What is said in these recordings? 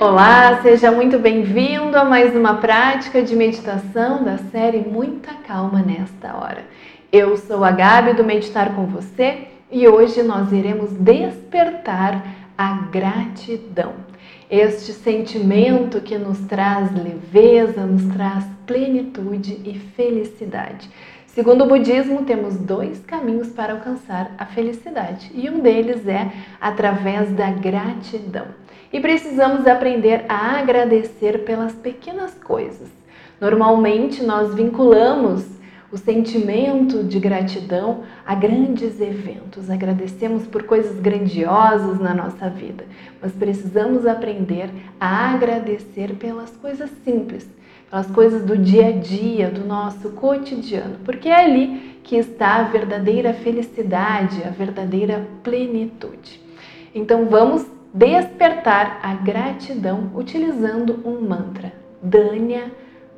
Olá, seja muito bem-vindo a mais uma prática de meditação da série Muita Calma nesta hora. Eu sou a Gabi do Meditar com você e hoje nós iremos despertar a gratidão. Este sentimento que nos traz leveza, nos traz plenitude e felicidade. Segundo o budismo, temos dois caminhos para alcançar a felicidade e um deles é através da gratidão. E precisamos aprender a agradecer pelas pequenas coisas. Normalmente nós vinculamos o sentimento de gratidão a grandes eventos. Agradecemos por coisas grandiosas na nossa vida, mas precisamos aprender a agradecer pelas coisas simples, pelas coisas do dia a dia, do nosso cotidiano, porque é ali que está a verdadeira felicidade, a verdadeira plenitude. Então vamos despertar a gratidão utilizando um mantra, Danya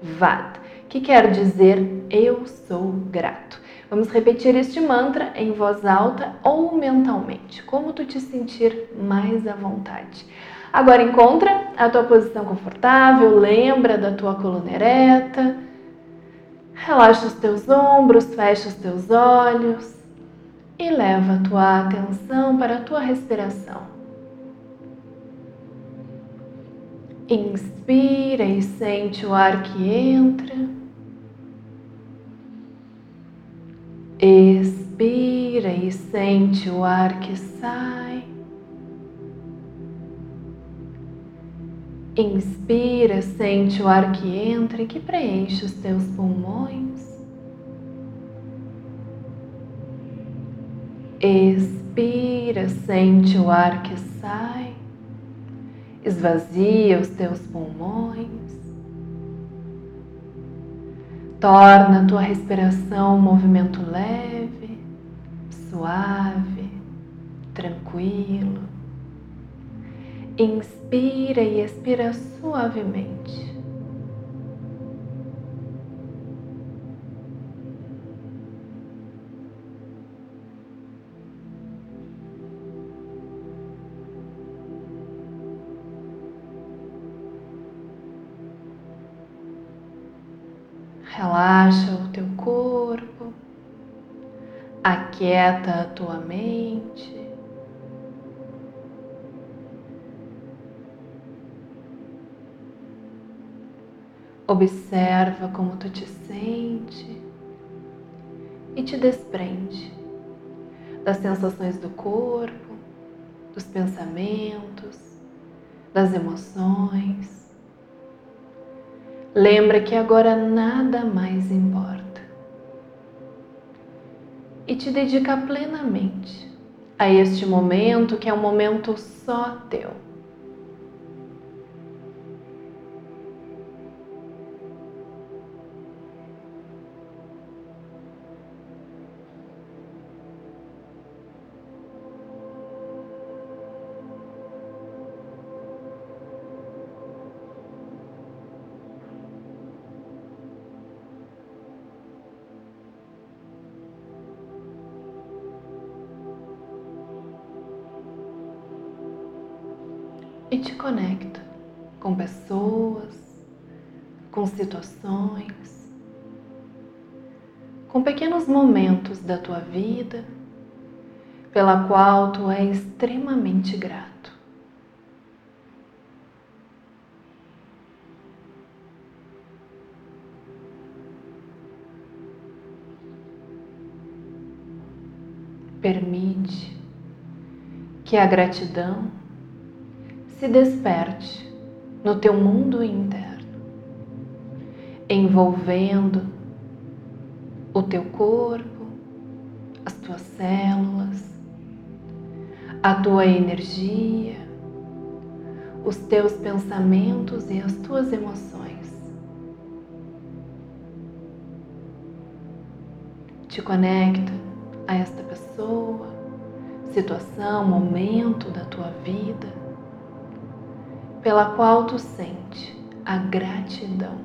Vad, que quer dizer eu sou grato. Vamos repetir este mantra em voz alta ou mentalmente, como tu te sentir mais à vontade. Agora encontra a tua posição confortável, lembra da tua coluna ereta. Relaxa os teus ombros, fecha os teus olhos e leva a tua atenção para a tua respiração. Inspira e sente o ar que entra. Expira e sente o ar que sai. Inspira, sente o ar que entra e que preenche os teus pulmões. Expira, sente o ar que sai. Esvazia os teus pulmões. Torna a tua respiração um movimento leve, suave, tranquilo. Inspira e expira suavemente. Relaxa o teu corpo, aquieta a tua mente. Observa como tu te sente e te desprende das sensações do corpo, dos pensamentos, das emoções. Lembra que agora nada mais importa. E te dedica plenamente a este momento que é um momento só teu. E te conecta com pessoas, com situações, com pequenos momentos da tua vida pela qual tu é extremamente grato. Permite que a gratidão se desperte no teu mundo interno, envolvendo o teu corpo, as tuas células, a tua energia, os teus pensamentos e as tuas emoções. Te conecta a esta pessoa, situação, momento da tua vida pela qual tu sente a gratidão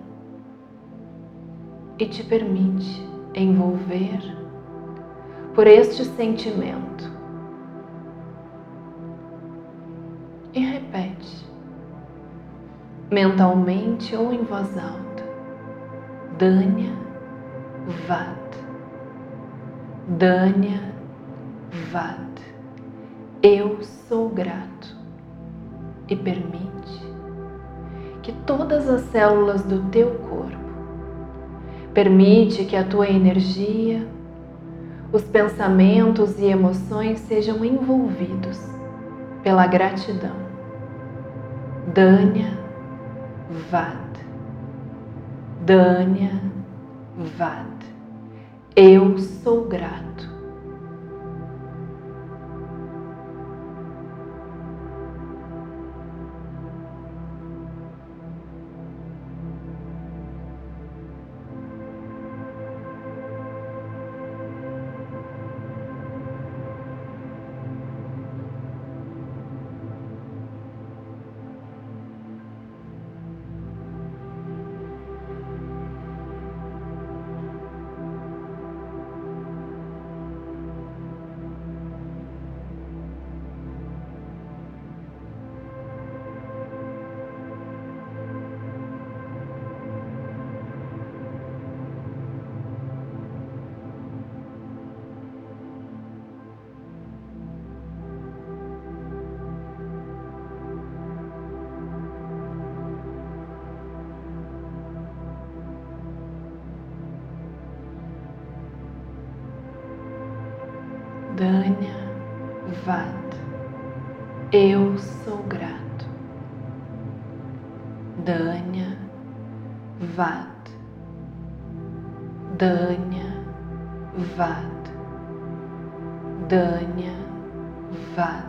e te permite envolver por este sentimento. E repete: mentalmente ou em voz alta. Dânia Vat. Dânia Vat. Eu sou grato e permite que todas as células do teu corpo permite que a tua energia, os pensamentos e emoções sejam envolvidos pela gratidão. Dânia Vad. Dânia Vad. Eu sou grato Eu sou grato. Dânia Vat. Dânia Vat. Dânia Vat.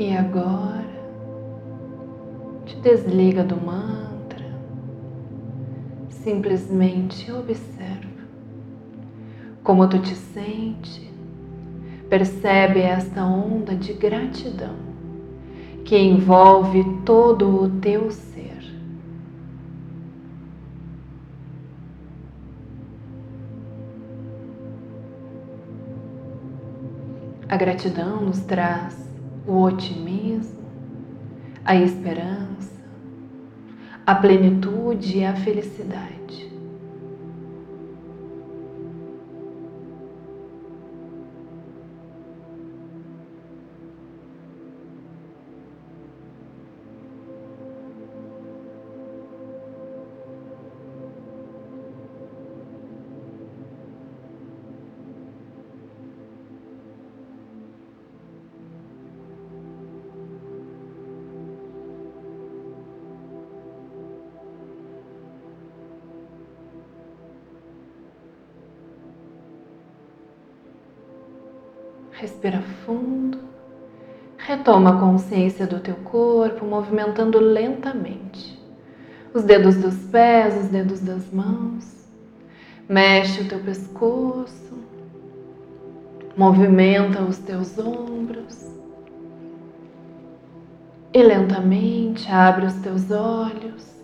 E agora, te desliga do mantra, simplesmente observa. Como tu te sente, percebe esta onda de gratidão que envolve todo o teu ser. A gratidão nos traz o otimismo, a esperança, a plenitude e a felicidade. Respira fundo. Retoma a consciência do teu corpo, movimentando lentamente os dedos dos pés, os dedos das mãos. Mexe o teu pescoço. Movimenta os teus ombros. E lentamente abre os teus olhos.